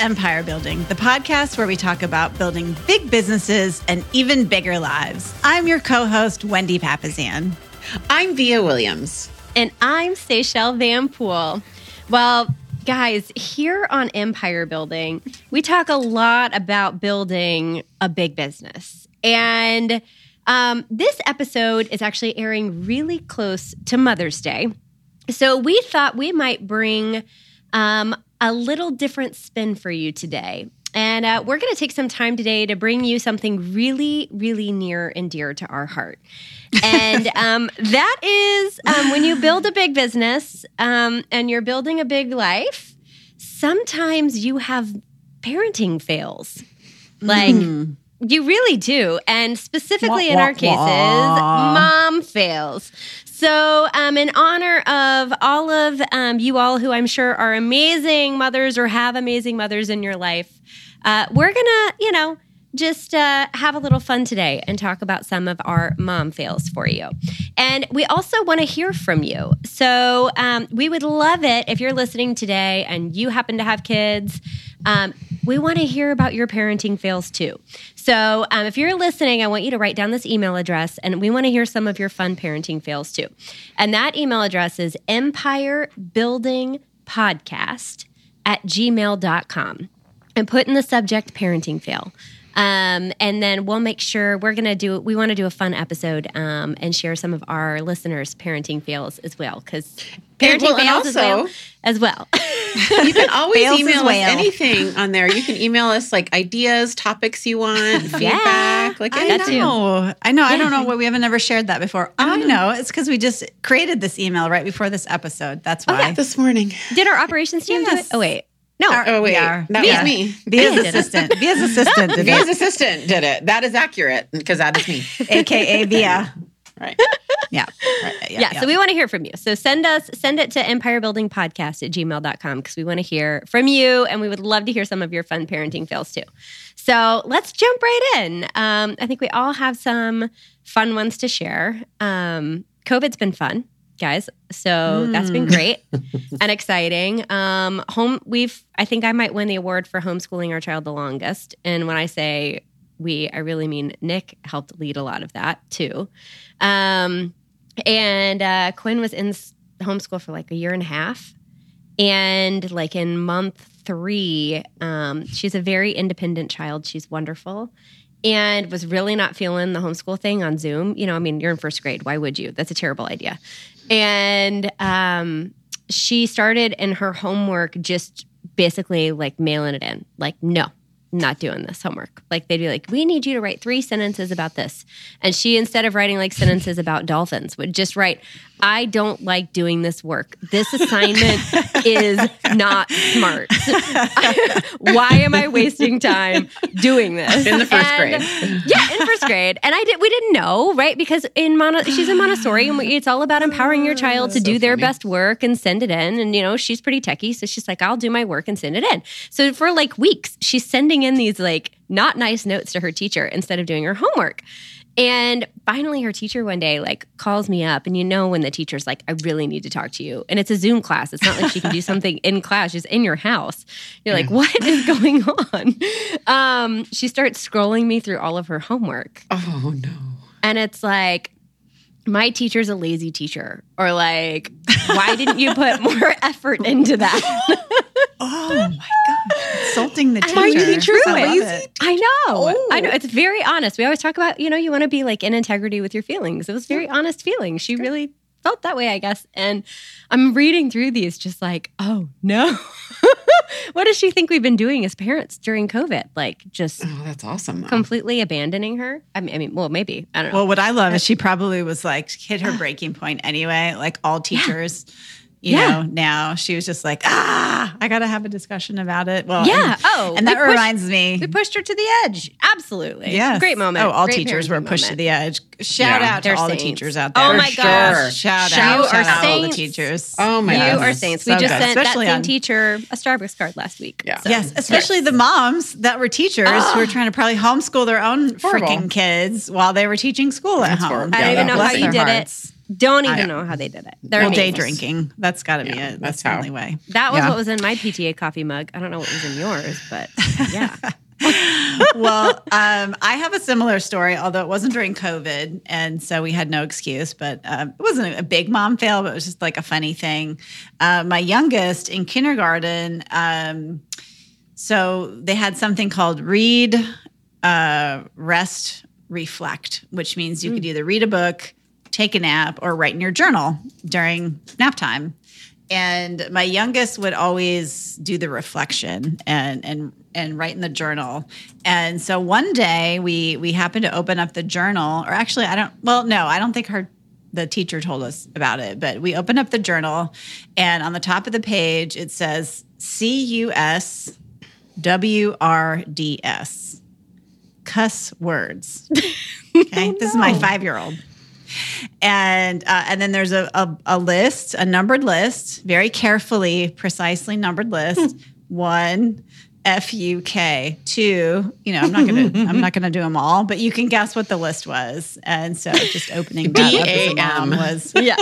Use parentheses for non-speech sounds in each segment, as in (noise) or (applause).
Empire Building, the podcast where we talk about building big businesses and even bigger lives. I'm your co host, Wendy Papazian. I'm Via Williams. And I'm Seychelle Van Pool. Well, guys, here on Empire Building, we talk a lot about building a big business. And um, this episode is actually airing really close to Mother's Day. So we thought we might bring um, a little different spin for you today. And uh, we're going to take some time today to bring you something really, really near and dear to our heart. And (laughs) um, that is um, when you build a big business um, and you're building a big life, sometimes you have parenting fails. Like, mm. You really do. And specifically wah, in our cases, wah. mom fails. So, um, in honor of all of um, you all who I'm sure are amazing mothers or have amazing mothers in your life, uh, we're going to, you know, just uh, have a little fun today and talk about some of our mom fails for you. And we also want to hear from you. So um, we would love it if you're listening today and you happen to have kids. Um, we want to hear about your parenting fails too. So um, if you're listening, I want you to write down this email address and we want to hear some of your fun parenting fails too. And that email address is empirebuildingpodcast at gmail.com and put in the subject parenting fail. Um, and then we'll make sure we're going to do, we want to do a fun episode um, and share some of our listeners' parenting fails as well. Because parenting well, fails also, as well. As well. (laughs) you can always email us anything on there. You can email us like ideas, topics you want, (laughs) feedback. Yeah, like I know. I know. Yeah. I don't know what we haven't ever shared that before. I, I know. It's because we just created this email right before this episode. That's why. Oh, yeah, this morning. Did our operations team yes. do it? Oh, wait. No. Our, oh wait, that Via. was me. Via's assistant. Via's (laughs) assistant. Did Via's assistant did it. That is accurate because that is me, (laughs) aka Via. (laughs) Right. Yeah. Right. Yeah, yeah, So we want to hear from you. So send us, send it to empirebuildingpodcast at gmail.com because we want to hear from you and we would love to hear some of your fun parenting fails too. So let's jump right in. Um, I think we all have some fun ones to share. Um, COVID's been fun guys. So mm. that's been hmm. great (laughs) and exciting. Um, home, we've, I think I might win the award for homeschooling our child the longest. And when I say we, I really mean Nick helped lead a lot of that too. Um, and uh, Quinn was in homeschool for like a year and a half. And like in month three, um, she's a very independent child. She's wonderful and was really not feeling the homeschool thing on Zoom. You know, I mean, you're in first grade. Why would you? That's a terrible idea. And um, she started in her homework just basically like mailing it in, like, no, not doing this homework. Like they'd be like, we need you to write three sentences about this. And she, instead of writing like sentences about dolphins, would just write, I don't like doing this work. This assignment is not smart. (laughs) Why am I wasting time doing this? In the first and, grade. Yeah, in first grade. And I did we didn't know, right? Because in Mon- she's in Montessori and it's all about empowering your child to so do their funny. best work and send it in. And you know, she's pretty techie, so she's like, I'll do my work and send it in. So for like weeks, she's sending in these like not nice notes to her teacher instead of doing her homework. And finally, her teacher one day like calls me up, and you know when the teacher's like, "I really need to talk to you," and it's a Zoom class. It's not like she can do (laughs) something in class; she's in your house. You're like, "What (laughs) is going on?" Um, she starts scrolling me through all of her homework. Oh no! And it's like, my teacher's a lazy teacher, or like, why didn't you put more (laughs) effort into that? (laughs) oh my god, insulting the teacher. My teacher lazy. I know. Oh. I know. It's very honest. We always talk about, you know, you want to be like in integrity with your feelings. It was very honest feelings. She really felt that way, I guess. And I'm reading through these, just like, oh no. (laughs) what does she think we've been doing as parents during COVID? Like just oh, that's awesome. Though. Completely abandoning her. I mean, I mean, well, maybe I don't know. Well, what I love is she probably was like hit her uh, breaking point anyway. Like all teachers. Yeah you yeah. know, now she was just like, ah, I got to have a discussion about it. Well, yeah. And, oh, and that pushed, reminds me. We pushed her to the edge. Absolutely. Yeah. Great moment. Oh, all Great teachers were pushed moment. to the edge. Shout yeah. out to They're all saints. the teachers out there. Oh my gosh. Shout, out. Shout out to all the teachers. Oh my You are saints. We so just good. sent especially that same on, teacher a Starbucks card last week. Yeah. So. Yes. Especially yes. the moms that were teachers oh. who were trying to probably homeschool their own freaking kids while they were teaching school at That's home. I don't even know how you did it. Don't even know how they did it. They're well, day drinking. That's got to be it. That's, that's the only way. That was yeah. what was in my PTA coffee mug. I don't know what was in yours, but (laughs) yeah. well, um, I have a similar story, although it wasn't during COVID, and so we had no excuse. But um, it wasn't a big mom fail, but it was just like a funny thing. Uh, my youngest in kindergarten, um, so they had something called read, uh, rest, reflect, which means you mm. could either read a book, take a nap, or write in your journal during nap time. And my youngest would always do the reflection and and and write in the journal. And so one day we we happened to open up the journal, or actually I don't. Well, no, I don't think her the teacher told us about it, but we opened up the journal, and on the top of the page it says C U S W R D S cuss words. (laughs) Okay, oh, no. this is my five year old. And uh, and then there's a, a, a list, a numbered list, very carefully, precisely numbered list. One, F U K. Two, you know, I'm not gonna I'm not gonna do them all, but you can guess what the list was. And so just opening (laughs) that up as a mom was (laughs) yeah.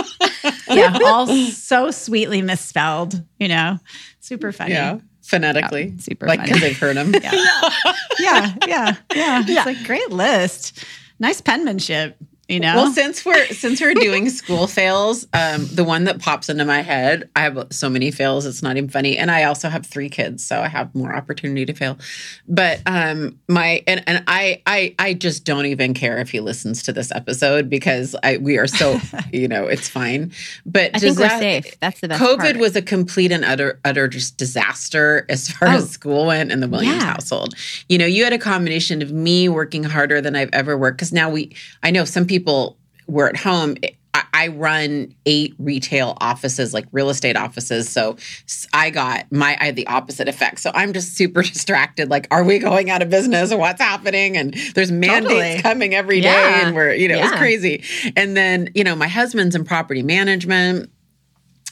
yeah, all so sweetly misspelled, you know. Super funny. Yeah phonetically, yeah, super like because they've heard them. Yeah. (laughs) yeah, yeah, yeah, It's like great list, nice penmanship you know well since we're since we're doing school fails um the one that pops into my head i have so many fails it's not even funny and i also have three kids so i have more opportunity to fail but um my and, and i i i just don't even care if he listens to this episode because i we are so (laughs) you know it's fine but i think we're safe that's the best covid part. was a complete and utter utter just disaster as far oh. as school went in the williams yeah. household you know you had a combination of me working harder than i've ever worked because now we i know some people were at home, I run eight retail offices, like real estate offices. So I got my I had the opposite effect. So I'm just super (laughs) distracted. Like, are we going out of business? What's happening? And there's mandates totally. coming every day, yeah. and we're you know yeah. it's crazy. And then you know my husband's in property management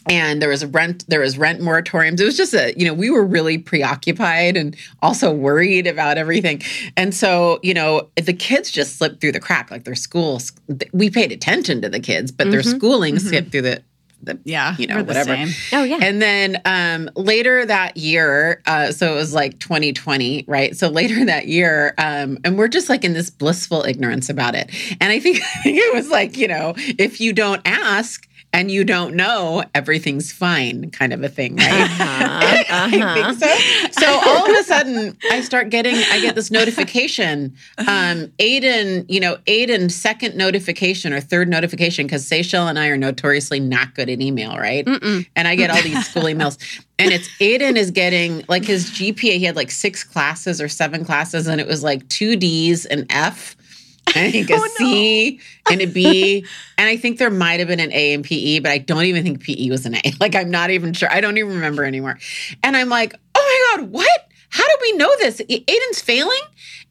and there was a rent there was rent moratoriums it was just a you know we were really preoccupied and also worried about everything and so you know the kids just slipped through the crack like their schools we paid attention to the kids but mm-hmm. their schooling mm-hmm. slipped through the the, yeah, you know, whatever. Oh, yeah. And then um, later that year, uh, so it was like 2020, right? So later that year, um, and we're just like in this blissful ignorance about it. And I think, (laughs) I think it was like, you know, if you don't ask, and you don't know, everything's fine, kind of a thing, right? Uh-huh, (laughs) uh-huh. so. So all of a sudden, I start getting, I get this notification. Um, Aiden, you know, Aiden second notification or third notification, because Seychelle and I are notoriously not good at email, right? Mm-mm. And I get all these school (laughs) emails. And it's Aiden is getting like his GPA, he had like six classes or seven classes, and it was like two D's, an F I (laughs) think a oh, C no. and a B. (laughs) and I think there might have been an A in PE, but I don't even think PE was an A. (laughs) Like I'm not even sure. I don't even remember anymore. And I'm like, oh my God, what? How do we know this? Aiden's failing?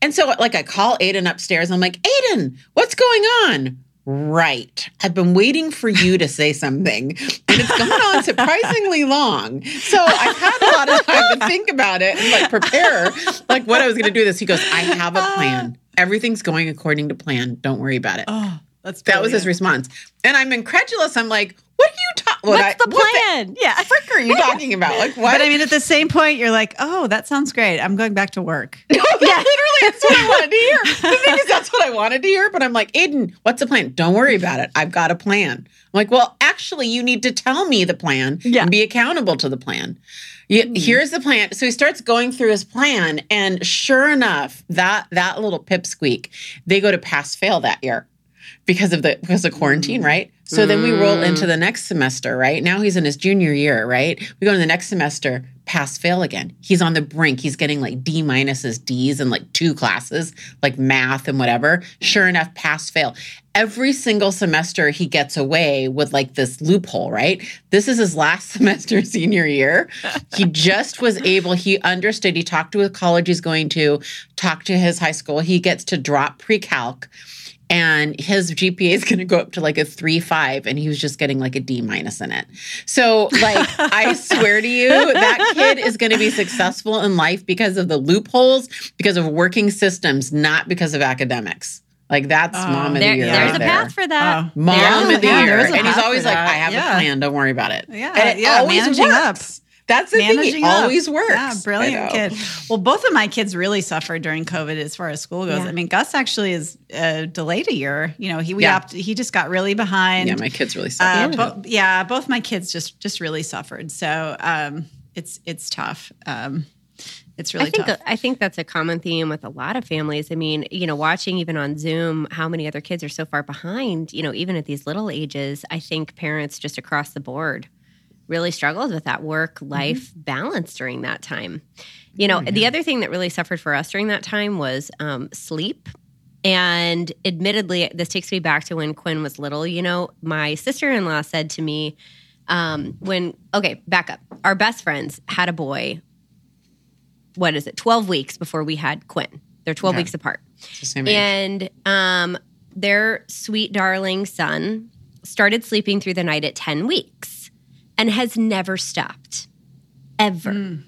And so like I call Aiden upstairs. I'm like, Aiden, what's going on? Right. I've been waiting for you to say something, and it's gone on surprisingly long. So I've had a lot of time to think about it and like prepare, like what I was going to do. With this. He goes, I have a uh, plan everything's going according to plan. Don't worry about it. Oh, that's that was his response. And I'm incredulous. I'm like, what are you talking? What's I, the plan? What the yeah, frick are you (laughs) talking about? Like what? But I mean, at the same point, you're like, oh, that sounds great. I'm going back to work. (laughs) (laughs) yeah, literally, that's what I wanted to hear. The thing is, that's what I wanted to hear. But I'm like, Aiden, what's the plan? Don't worry about it. I've got a plan. I'm like, well, actually, you need to tell me the plan yeah. and be accountable to the plan. Yeah, mm-hmm. here's the plan. So he starts going through his plan, and sure enough, that that little pipsqueak, they go to pass fail that year because of the because of quarantine, mm. right? So mm. then we roll into mm. the next semester, right? Now he's in his junior year, right? We go to the next semester, pass fail again. He's on the brink. He's getting like D minuses, D's in like two classes, like math and whatever. Sure enough, pass fail. Every single semester he gets away with like this loophole, right? This is his last (laughs) semester senior year. he just was able, he understood, he talked to a college he's going to, talked to his high school. He gets to drop pre-calc and his GPA is going to go up to like a three five, and he was just getting like a D minus in it. So, like, I swear to you, that kid is going to be successful in life because of the loopholes, because of working systems, not because of academics. Like that's Oh. mom of There- the year. there's right a there. path for that. Oh. Mom There's of the yeah, year, and he's always like, "I have Yeah. a plan. Don't worry about it." Yeah, and it yeah, always managing works. That's the thing. It up. always works. Yeah, brilliant kid. Well, both of my kids really suffered during COVID as far as school goes. Yeah. I mean, Gus actually is uh, delayed a year. You know, he we Yeah. opt, he just got really behind. Yeah, my kids really uh, bo- yeah, both my kids just just really suffered. So um, it's it's tough. Um, it's really I think tough. I think that's a common theme with a lot of families. I mean, you know, watching even on Zoom how many other kids are so far behind, you know, even at these little ages, I think parents just across the board really struggled with that work life balance during that time. You know, the other thing that really suffered for us during that time was um, sleep. And admittedly, this takes me back to when Quinn was little. You know, my sister in law said to me, um, when, okay, back up. Our best friends had a boy what is it 12 weeks before we had quinn they're 12 Okay. weeks apart It's the same age. and um, their sweet darling son started sleeping through the night at 10 weeks and has never stopped ever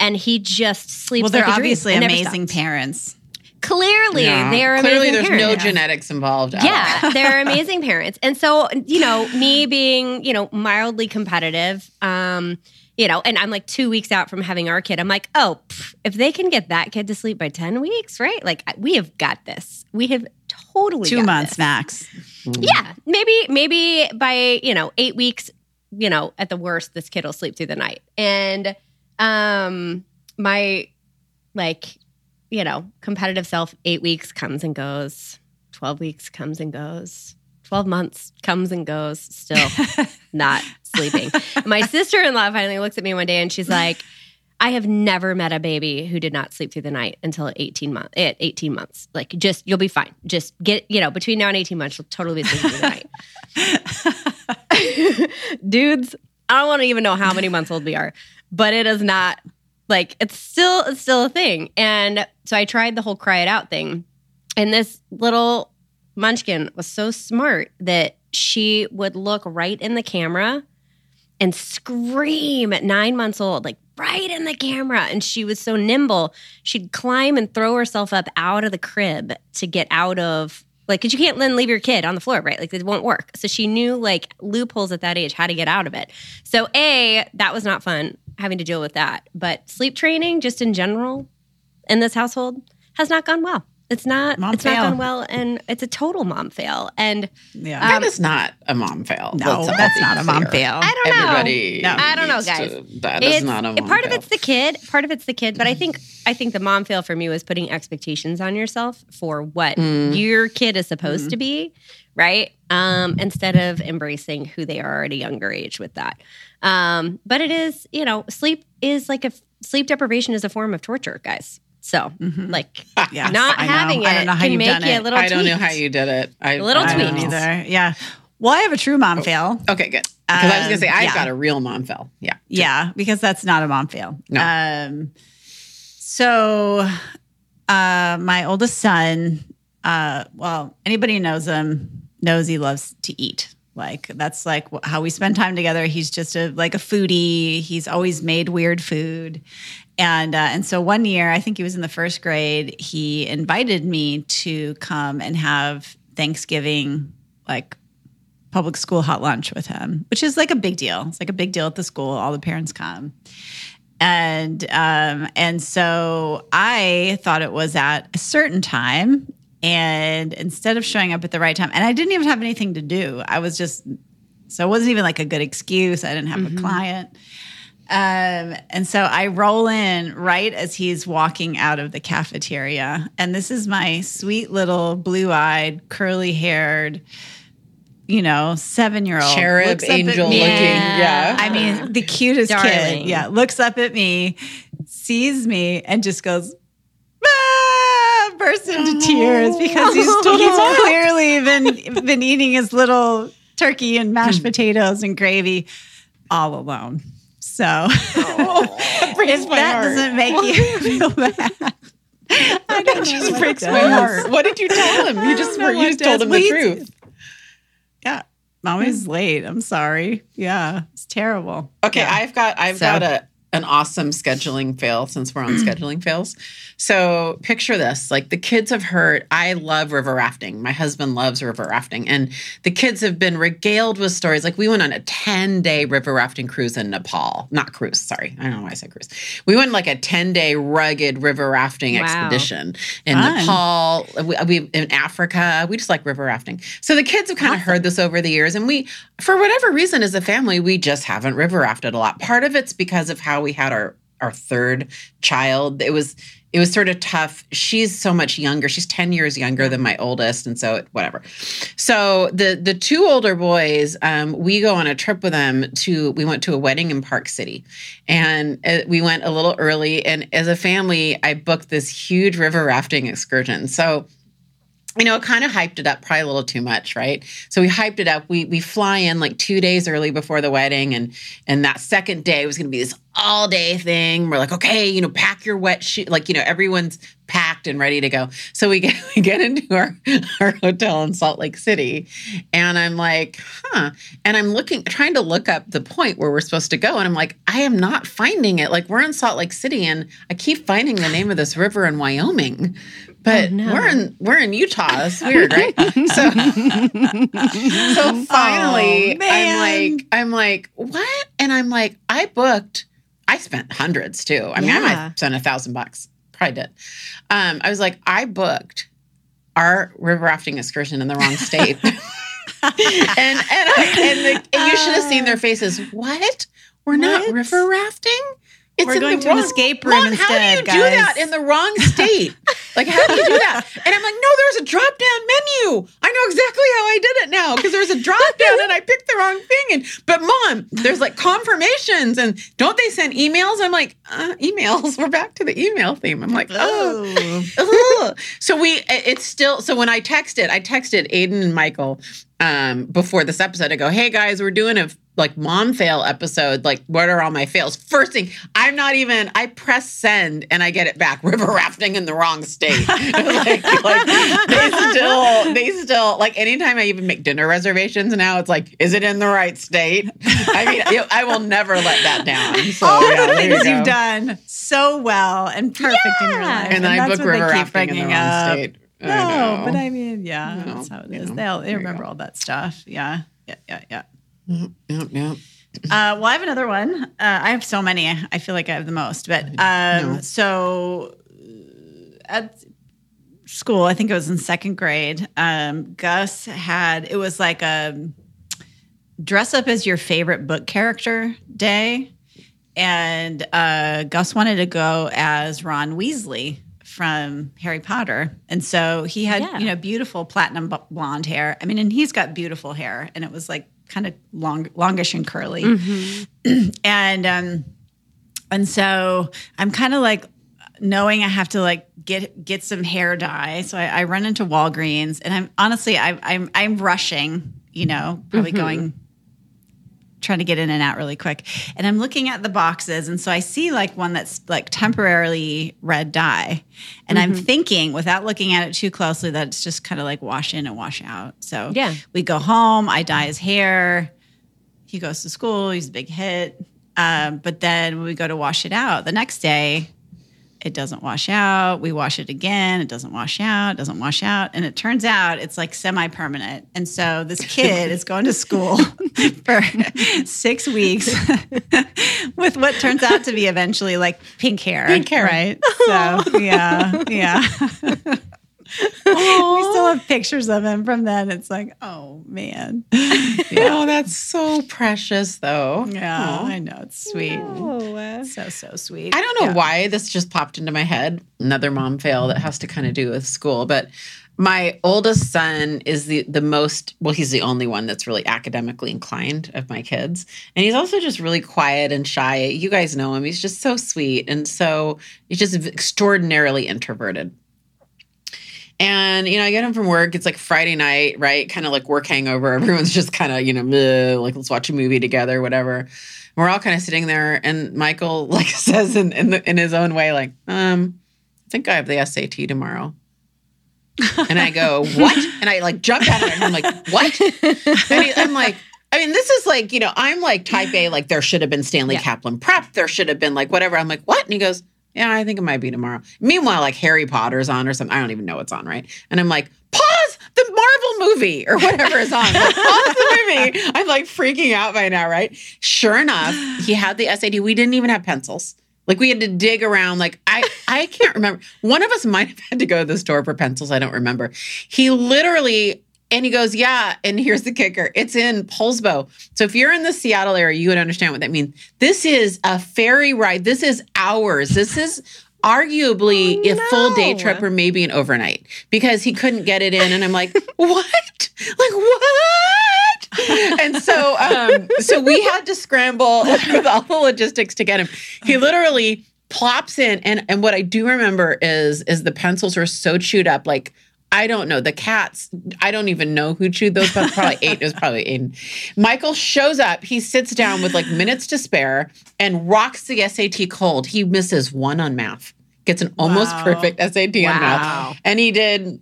and he just sleeps well, they're like a obviously and amazing parents. clearly Yeah. they're clearly there's parents. no genetics involved. Yeah, they're (laughs) amazing parents. And so, you know, me being, you know, mildly competitive, um, you know, and I'm like two weeks out from having our kid. I'm like, oh, pff, if they can get that kid to sleep by 10 weeks, right? Like, we have got this. We have totally Two got months this. max. Yeah, maybe, maybe by, you know, eight weeks, you know, at the worst, this kid will sleep through the night. And um, my, like, you know, competitive self, eight weeks comes and goes, 12 weeks comes and goes, 12 months comes and goes, still (laughs) not sleeping. My sister in law finally looks at me one day and she's like, I have never met a baby who did not sleep through the night until 18 months. At 18 months, like just you'll be fine. Just get you know between now and 18 months, you'll totally be sleeping through the night. (laughs) (laughs) Dudes, I don't want to even know how many months old we are, but it is not like it's still it's still a thing. And so I tried the whole cry it out thing, and this little munchkin was so smart that she would look right in the camera and scream at nine months old, like right in the camera. And she was so nimble, she'd climb and throw herself up out of the crib to get out of. Like, because you can't then leave your kid on the floor, right? Like, it won't work. So she knew like loopholes at that age, how to get out of it. So, A, that was not fun having to deal with that. But sleep training, just in general, in this household, has not gone well. It's not. Mom it's fail. not gone well, and it's a total mom fail. And Yeah. Um, that is not a mom fail. no, Let's that's not a mom fail. I don't know. Everybody, No. I don't know, guys. to- that is it's, not a mom part fail. of it's the kid part of it's the kid but i think i think the mom fail for me was putting expectations on yourself for what Mm. your kid is supposed Mm-hmm. to be right um instead of embracing who they are at a younger age with that um but it is you know sleep is like a sleep deprivation is a form of torture guys so like Yes, not I know. having it I don't know how can you've make done you a it. little I don't know how you did it. I, A little I I tweaked. either. Yeah. Well, I have a true mom fail. Okay, good. Because I was gonna say Um, I've yeah. got a real mom fail. Yeah. Yeah, because that's not a mom fail. No. Um, so uh, my oldest son, uh, well, anybody who knows him knows he loves to eat. Like that's like how we spend time together. He's just a like a foodie. He's always made weird food, and uh, and so one year, I think he was in the first grade. He invited me to come and have Thanksgiving, like public school hot lunch with him, which is like a big deal. It's like a big deal at the school. All the parents come. And um, and so I thought it was at a certain time. And instead of showing up at the right time, and I didn't even have anything to do. I was just so it wasn't even like a good excuse. I didn't have a client. Um, and so I roll in right as he's walking out of the cafeteria. And this is my sweet little blue eyed, curly haired, you know, seven year old. Cherub angel looking. Yeah. I mean, the cutest Darling. kid. Yeah. Looks up at me, sees me, and just goes, ah, bursts into tears because he's, he's (laughs) clearly been, been eating his little turkey and mashed potatoes and gravy all alone. So (laughs) if my that heart. doesn't make you feel bad, (laughs) I don't just what breaks my heart. What did you tell him? You just were, you just told him the We- truth. Yeah. Mommy's hmm. late. I'm sorry. Yeah. It's terrible. Okay, Yeah. I've got I've So- got a an awesome scheduling fail since we're on mm. scheduling fails. So picture this like the kids have heard, I love river rafting. My husband loves river rafting. And the kids have been regaled with stories. Like we went on a 10 day river rafting cruise in Nepal. Not cruise, sorry. I don't know why I said cruise. We went like a 10 day rugged river rafting Wow. expedition in Fun. Nepal. We, we in Africa. We just like river rafting. So the kids have kind of heard this over the years. And we, for whatever reason, as a family, we just haven't river rafted a lot. Part of it's because of how we had our our third child. It was it was sort of tough. She's so much younger. She's 10 years younger than my oldest. And so whatever. So the the two older boys, um, we go on a trip with them to we went to a wedding in Park City. And uh, we went a little early. And as a family, I booked this huge river rafting excursion. So you know, it kind of hyped it up probably a little too much, right? So we hyped it up. We we fly in like two days early before the wedding, and and that second day was going to be this all day thing. We're like, okay, you know, pack your wet shoe, like you know, everyone's packed and ready to go. So we get (laughs) we get into our (laughs) our hotel in Salt Lake City, and I'm like, huh, and I'm looking, trying to look up the point where we're supposed to go, and I'm like, I am not finding it. Like we're in Salt Lake City, and I keep finding the name of this river in Wyoming. But Oh, no. we're in we're in Utah. It's weird, right? (laughs) So so finally, Oh, I'm like, I'm like, what? And I'm like, I booked. I spent hundreds too. I mean, I might Yeah. have spent a thousand bucks. Probably did. Um, I was like, I booked our river rafting excursion in the wrong state. (laughs) and and I, and, the, and you should have seen their faces. What? We're not river rafting. It's We're going to an wrong- escape room Mom, How do you instead, do that in the wrong state? (laughs) like, how do you do that? And I'm like, no, there's a drop down menu. I know exactly how I did it now because there's a drop down and I picked the wrong thing. And but mom, there's like confirmations and don't they send emails? I'm like, uh, emails. (laughs) We're back to the email theme. I'm like, oh. Oh. (laughs) So we it's still so when I texted, I texted Aiden and Michael um before this episode. I go, hey guys, we're doing a like mom fail episode. Like, what are all my fails? First thing, I'm not even I press send and I get it back. (laughs) River rafting in the wrong state. (laughs) like, like they still they still like anytime I even make dinner reservations now, it's like, is it in the right state? I mean, I, I will never let that down. So All yeah, the things you've done so well and perfect in your life. And then I book river rafting in the wrong up. state. No, know. but I mean, yeah, No, that's how it you is. know, They'll they remember all that stuff. Yeah, yeah, yeah, yeah. Yep, yep. Uh, well, I have another one. Uh, I have so many. I feel like I have the most. But um, No. so uh, at school, I think it was in second grade. Um, Gus had it was like a dress up as your favorite book character day, and uh, Gus wanted to go as Ron Weasley from Harry Potter, and so he had Yeah. you know beautiful platinum b- blonde hair. I mean, and he's got beautiful hair, and it was like kind of long, longish and curly, (clears throat) and um, and so I'm kind of like knowing I have to like get get some hair dye. So I, I run into Walgreens, and I'm honestly I, I'm I'm rushing, you know, probably going trying to get in and out really quick. And I'm looking at the boxes, and so I see like one that's like temporarily red dye, and I'm thinking without looking at it too closely that it's just kind of like wash in and wash out. So Yeah. we go home. I dye his hair. He goes to school. He's a big hit. Um, but then when we go to wash it out the next day, it doesn't wash out. We wash it again. It doesn't wash out. It doesn't wash out. And it turns out it's like semi permanent. And so this (laughs) kid is going to school (laughs) for six weeks (laughs) with what turns out to be eventually like pink hair. Pink hair. Right. So, yeah. Yeah. We still have pictures of him from then. It's like, oh, man. (laughs) Oh, that's so precious, though. Yeah. Aw. I know. It's sweet. Oh, So, so sweet. I don't know Yeah. why this just popped into my head. Another mom fail that has to kind of do with school, but my oldest son is the the most well he's the only one that's really academically inclined of my kids and he's also just really quiet and shy you guys know him he's just so sweet and so he's just extraordinarily introverted and you know, I get home from work. It's like Friday night, right? Kind of like work hangover. (laughs) Everyone's just kind of you know, like let's watch a movie together, whatever. We're all kind of sitting there, and Michael (laughs) like says in in, the, in his own way, like, um, I think I have the SAT tomorrow. and I go, (laughs) what? And I like jump out of it, and I'm like, what? And he, I'm like, I mean, this is like, you know, I'm like type A, like there should have been Stanley Yeah. Kaplan prep. There should have been like whatever. I'm like, what? And he goes, yeah, I think it might be tomorrow. Meanwhile, like Harry Potter's on or something. I don't even know what's on, right? And I'm like, pause the Marvel movie or whatever is on. Like, pause the movie. (laughs) I'm like freaking out by now, right? Sure enough, he had the SAT. We didn't even have pencils. Like we had to dig around. Like I, I can't remember. One of us might have had to go to the store for pencils. I don't remember. He literally, and he goes, yeah. And here's the kicker: it's in Poulsbo. So if you're in the Seattle area, you would understand what that means. This is a ferry ride. This is hours. This is arguably Oh, a full day no. trip or maybe an overnight because he couldn't get it in. And I'm like, (laughs) what? Like what? and so, um, so we had to scramble (laughs) with all the logistics to get him. He literally plops in, and and what I do remember is is the pencils were so chewed up, like. I don't know. The cats, I don't even know who chewed those, but probably eight. It was probably Aiden. Michael shows up. He sits down with like minutes to spare and rocks the SAT cold. He misses one on math, gets an almost Wow. perfect SAT on math. And he did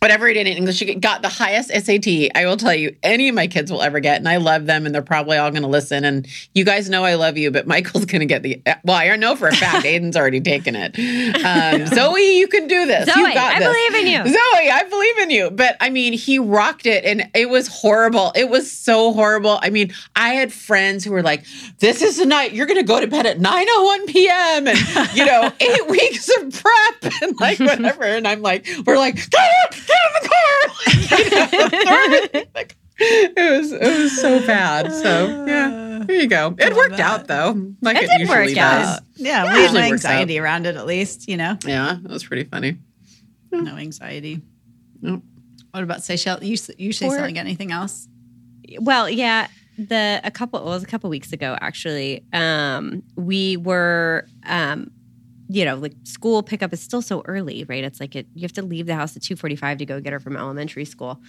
whatever he did in English, he got the highest SAT. I will tell you, any of my kids will ever get, and I love them, and they're probably all going to listen. And you guys know I love you, but Michael's (laughs) going to get the. Well, I know for a fact (laughs) Aiden's already taken it. (laughs) Um, Zoe, you can do this. Zoe, you got I this. believe in you. Zoe, I believe in you. But I mean, he rocked it, and it was horrible. It was so horrible. I mean, I had friends who were like, "This is the night you're going to go to bed at 9:01 p.m. and you know, eight weeks of prep and like whatever." And I'm like, "We're like, get in, get in the car!" Like, you know, throw everything. Like, it was it was so bad. So yeah, there you go. It love worked that. out though, like It it, did usually work does. out. Yeah, Yeah. we had Usually no works out. anxiety around it at least, you know. Yeah, that was pretty funny. No anxiety. Yep. What about Seychelles? You you say Or- something? Anything else? Well, yeah, the a couple well, it was a couple weeks ago actually. Um, we were um, you know, like school pickup is still so early, right? It's like it, you have to leave the house at 2:45 to go get her from elementary school.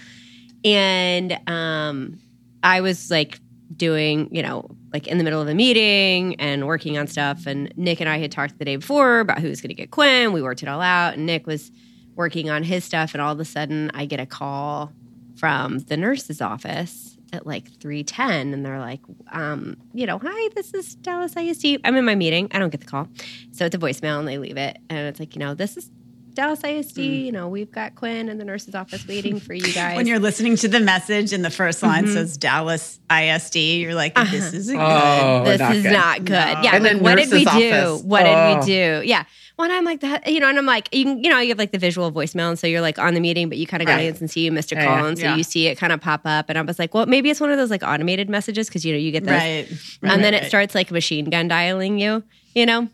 And um I was like doing, you know, like in the middle of a meeting and working on stuff and Nick and I had talked the day before about who was going to get Quinn. We worked it all out and Nick was working on his stuff and all of a sudden I get a call from the nurse's office at like 310 and they're like um, you know hi this is dallas isd i'm in my meeting i don't get the call so it's a voicemail and they leave it and it's like you know this is dallas isd you know we've got quinn in the nurse's office waiting for you (laughs) guys When you're listening to the message and the first line Mhm. says Dallas ISD, you're like, this isn't Oh, this not is good. not good. No. Yeah. And like, then what did we nurse's do? office. What did Oh. we do? Yeah. When I'm like that, you know, and I'm like, you, can, you know, you have like the visual voicemail, and so you're like on the meeting, but you kind of Right. glance and see you missed a Yeah, call, yeah. and so Yeah. you see it kind of pop up, and I was like, well, maybe it's one of those like automated messages because you know you get those, right. and then right, it starts like machine gun dialing you, you know,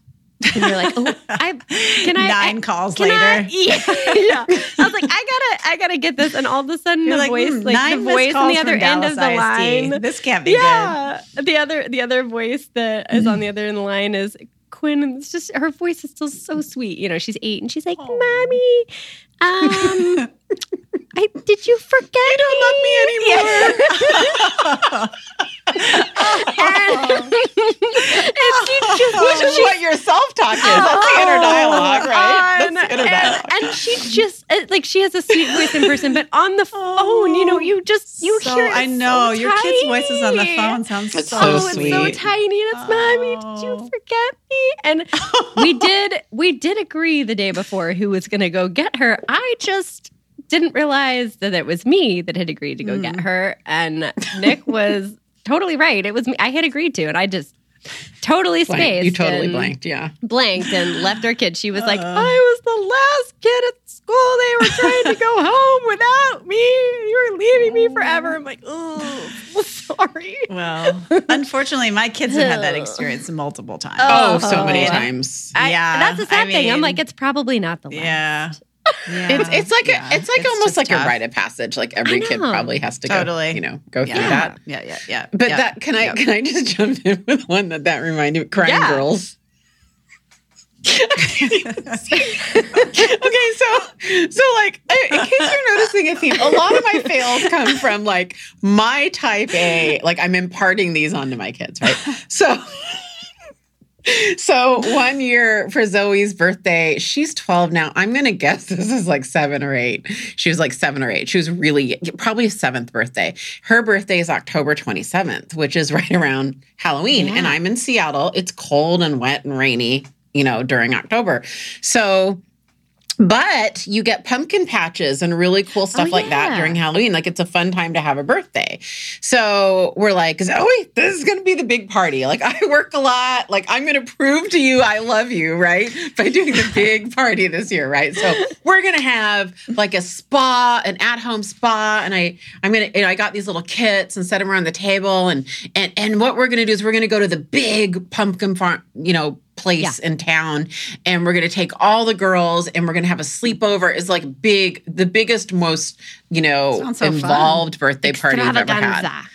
and you're like, oh, I can I Nine I- calls later. I- (laughs) yeah, yeah. I was like, I gotta, I gotta get this, and all of a sudden You're the like, voice, hmm, like nine the voice on the other end Dallas of the ISD. line. This can't be good." yeah the other the other voice that is on the other end of the line is quinn and it's just her voice is still so sweet you know she's eight and she's like Oh. mommy um (laughs) I, did you forget you don't love me anymore (laughs) and, and she just Which is what your self talk is. That's the inner dialogue, right? Oh, and, That's inner dialogue. and, and she just uh, like she has a sweet voice in person, but on the phone, you know, you just you so, hear. it I know so your kids' voices on the phone sounds It's so, so oh, it's so tiny, and it's mommy. Did you Oh. forget me? And we did we did agree the day before who was going to go get her. I just didn't realize that it was me that had agreed to go get her, and Nick (laughs) was totally right. It was me. I had agreed to, and I just totally Blank. spaced. You totally blanked, yeah. Blanked and left our kid. She was like, Uh. I was the last kid at school. They were trying to go (laughs) home without me. You were leaving me forever. I'm like, oh, (laughs) sorry. Well, unfortunately, my kids have had that experience multiple times. Oh, Oh. so many times. I, Yeah, that's the sad I thing. I'm like, it's probably not the last. Yeah. Yeah. It's it's like Yeah. a, it's like almost like tough. a rite of passage. Like every kid probably has to Totally. go, you know, go Yeah. through that. Yeah, yeah, yeah. But yeah. that can I Yep. can I just jump in with one that that reminded me? Crying Yeah. girls. okay, so so like in case you're noticing a theme, a lot of my fails come from like my type A. Like I'm imparting these onto my kids, right? So so one year for Zoe's birthday, she's 12 now. I'm going to guess this is like seven or eight. She was like seven or eight. She was really probably seventh birthday. Her birthday is October 27th, which is (laughs) right around Halloween. Yeah. And I'm in Seattle. It's cold and wet and rainy, you know, during October. So but you get pumpkin patches and really cool stuff oh, like that during Halloween. Like it's a fun time to have a birthday. So we're like, Zoe, oh, this is going to be the big party. Like (laughs) I work a lot. Like I'm going to prove to you I love you, right? By doing the big (laughs) party this year, right? So we're going to have like a spa, an at-home spa, and I, I'm gonna, you know, I got these little kits and set them around the table, and and and what we're going to do is we're going to go to the big pumpkin farm, you know, place in town and we're going to take all the girls and we're going to have a sleepover. Is like big the biggest most you know so fun. involved birthday party you've ever had. Extravaganza.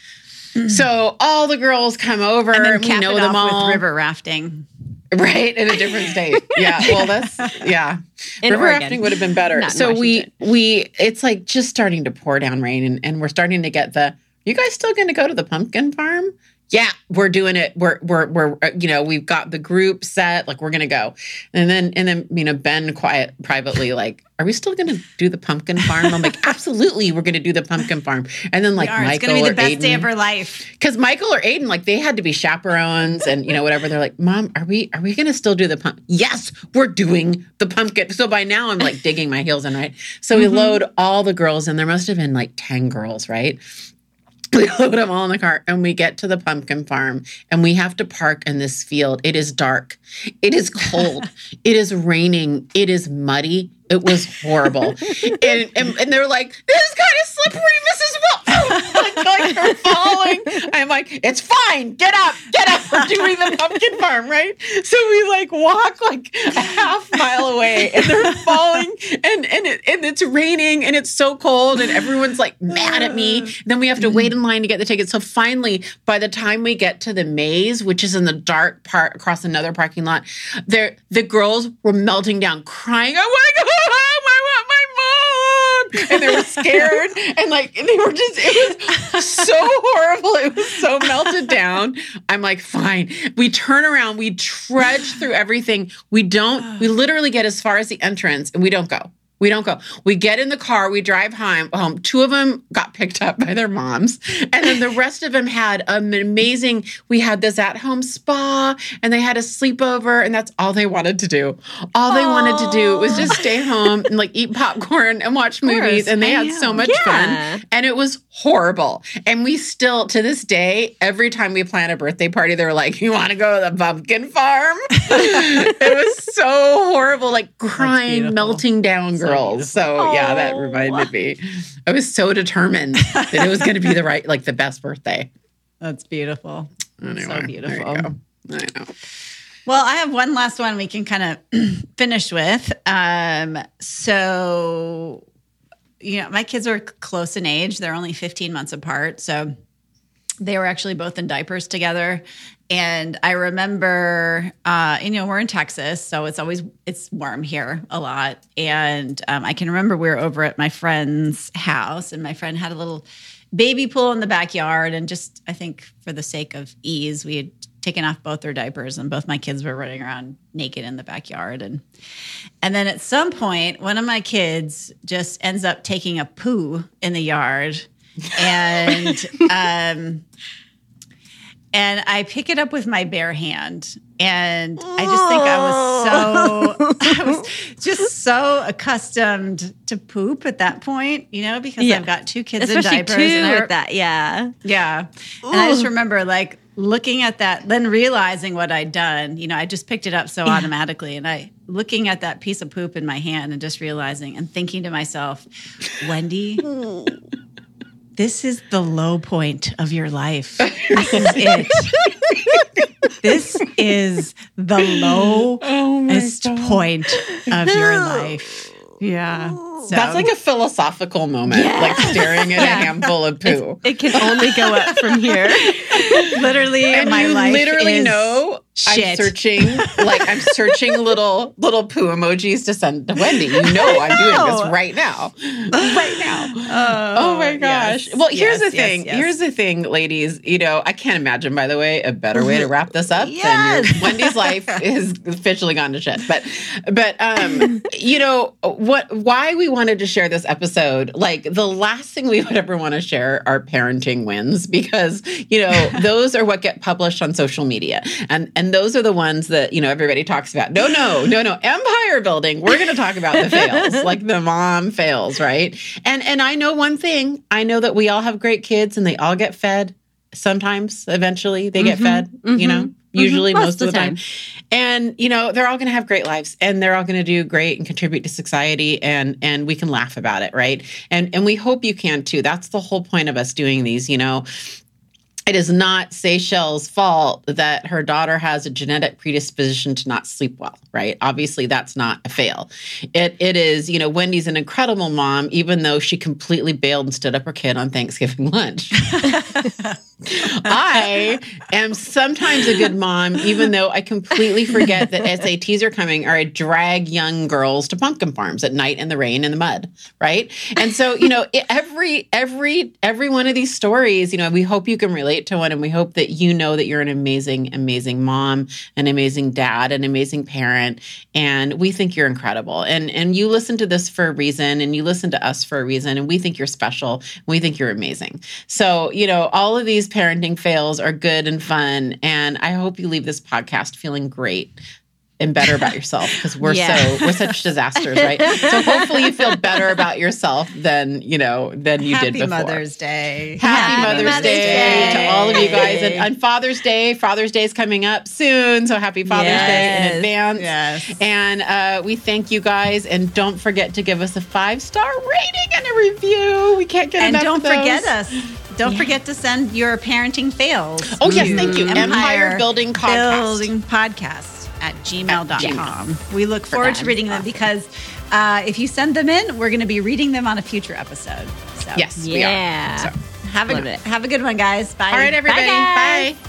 Mm-hmm. so all the girls come over And and we know them all with river rafting. (laughs) right in a different state. Yeah well that's (laughs) yeah. In river Oregon. rafting would have been better. Not so we we it's like just starting to pour down rain and, and we're starting to get the you guys still going to go to the pumpkin farm yeah we're doing it we're we're we're uh, you know we've got the group set like we're gonna go and then and then you know ben quiet privately like are we still gonna do the pumpkin farm i'm like (laughs) absolutely we're gonna do the pumpkin farm and then like are. It's going to be the best day of her life. because Michael or Aiden, like they had to be chaperones and you know whatever. They're like, "Mom, are we are we going to still do the pump?" Yes, we're doing the pumpkin. So by now I'm like digging my heels in, right? So we load all the girls, and there must have been like ten girls, right? We load them all in the car, and we get to the pumpkin farm, and we have to park in this field. It is dark, it is cold, (laughs) it is raining, it is muddy. It was horrible, and, and and they're like, "This is kind of slippery, Mrs. Wilson." like, like falling. I'm like, "It's fine. Get up, get up. We're doing the pumpkin farm, right?" So we like walk like a half mile away, and they're falling, and and it, and it's raining, and it's so cold, and everyone's like mad at me. Then we have to wait in line to get the tickets. So finally, by the time we get to the maze, which is in the dark part across another parking lot, there the girls were melting down, crying. I want to go And they were scared, and like they were just. It was so horrible. It was so melted down. I'm like, fine. We turn around. We trudge through everything. We don't. We literally get as far as the entrance, and we don't go. We don't go. We get in the car. We drive home. home. Two of them got picked up by their moms, and then the rest of them had an amazing. We had this at-home spa, and they had a sleepover, and that's all they wanted to do. All they wanted to do was just stay home and like eat popcorn and watch movies, and they I had so much Yeah. fun. And it was horrible. And we still, to this day, every time we plan a birthday party, they're like, "You want to go to the pumpkin farm?" (laughs) it was so horrible, like crying, melting down girls. So yeah, that Oh. reminded me. I was so determined that it was going to be the right, like the best birthday. (laughs) That's beautiful. Anyway, so beautiful. I know. Well, I have one last one we can kind of (clears throat) finish with. Um, so, you know, my kids are close in age. They're only 15 months apart. So they were actually both in diapers together. And I remember, uh, you know, we're in Texas, so it's always it's warm here a lot. And um, I can remember we were over at my friend's house, and my friend had a little baby pool in the backyard. And just, I think, for the sake of ease, we had taken off both their diapers, and both my kids were running around naked in the backyard. And and then at some point, one of my kids just ends up taking a poo in the yard, (laughs) and um, and I pick it up with my bare hand. And I just think I was so, (laughs) I was just so accustomed to poop at that point, you know, because Yeah. I've got two kids Especially in diapers. two and with that. Yeah. yeah. And I just remember like looking at that, then realizing what I'd done. You know, I just picked it up so automatically. And I looking at that piece of poop in my hand and just realizing and thinking to myself, Wendy, this is the low point of your life. This is it. (laughs) this is the lowest Oh point of your life. Yeah. So, That's like a philosophical moment, like staring at a handful of poo. It can only go up from here. (laughs) literally and my life literally is know I'm searching, like I'm searching (laughs) little little poo emojis to send to Wendy. You know I'm doing this right now, right now. Oh, my gosh! yes, well, here's yes, the thing. yes. Here's the thing, ladies. You know, I can't imagine, by the way, a better way to (laughs) wrap this up than your, Wendy's life (laughs) is officially gone to shit. But, but um, you know what? Why we wanted to share this episode? Like the last thing we would ever want to share are parenting wins because you know those are what get published on social media, and and those are the ones that you know everybody talks about. No, no, no, no. Empire building. We're going to talk about the fails, (laughs) like the mom fails, right? And and I know one thing. I know that we all have great kids, and they all get fed. Sometimes, eventually, they get mm-hmm. fed. You know, mm-hmm. Mm-hmm. usually Most most, of the the time. And you know, they're all going to have great lives, and they're all going to do great and contribute to society, and and we can laugh about it, right? And and we hope you can too. That's the whole point of us doing these. You know, it is not Seychelles' fault that her daughter has a genetic predisposition to not sleep well, right? Obviously, that's not a fail. It it is, you know, Wendy's an incredible mom, even though she completely bailed and stood up her kid on Thanksgiving (laughs) lunch. I am sometimes a good mom, even though I completely forget that SATs are coming, or I drag young girls to pumpkin farms at night in the rain and the mud, right? And so, you know, every every every one of these stories, you know, we hope you can relate to one, and we hope that you know that you're an amazing, amazing mom, an amazing dad, an amazing parent, and we think you're incredible. And and you listen to this for a reason, and you listen to us for a reason, and we think you're special. We think you're amazing. So, you know, all of these parenting fails are good and fun. And I hope you leave this podcast feeling great and better about yourself because we're Yeah. so we're such disasters, right? So hopefully you feel better about yourself than you know than you Happy did before. Happy Mother's Day. Happy, Happy Mother's, Mother's Day, Day. to all of you guys. And on Father's Day, Father's Day is coming up soon. So happy Father's Day in advance. Yes. And uh, we thank you guys. And don't forget to give us a five star rating and a review. We can't get and enough don't of those. forget us. Don't forget to send your parenting fails. Oh, yes, thank you. Empire Building Podcast. Building Podcast at gmail.com. Gmail. We look forward that. to reading them because uh, if you send them in, we're going to be reading them on a future episode. So Yes, Yeah. we are. So, have a have a good one, guys. Bye. all right, everybody. guys. Bye.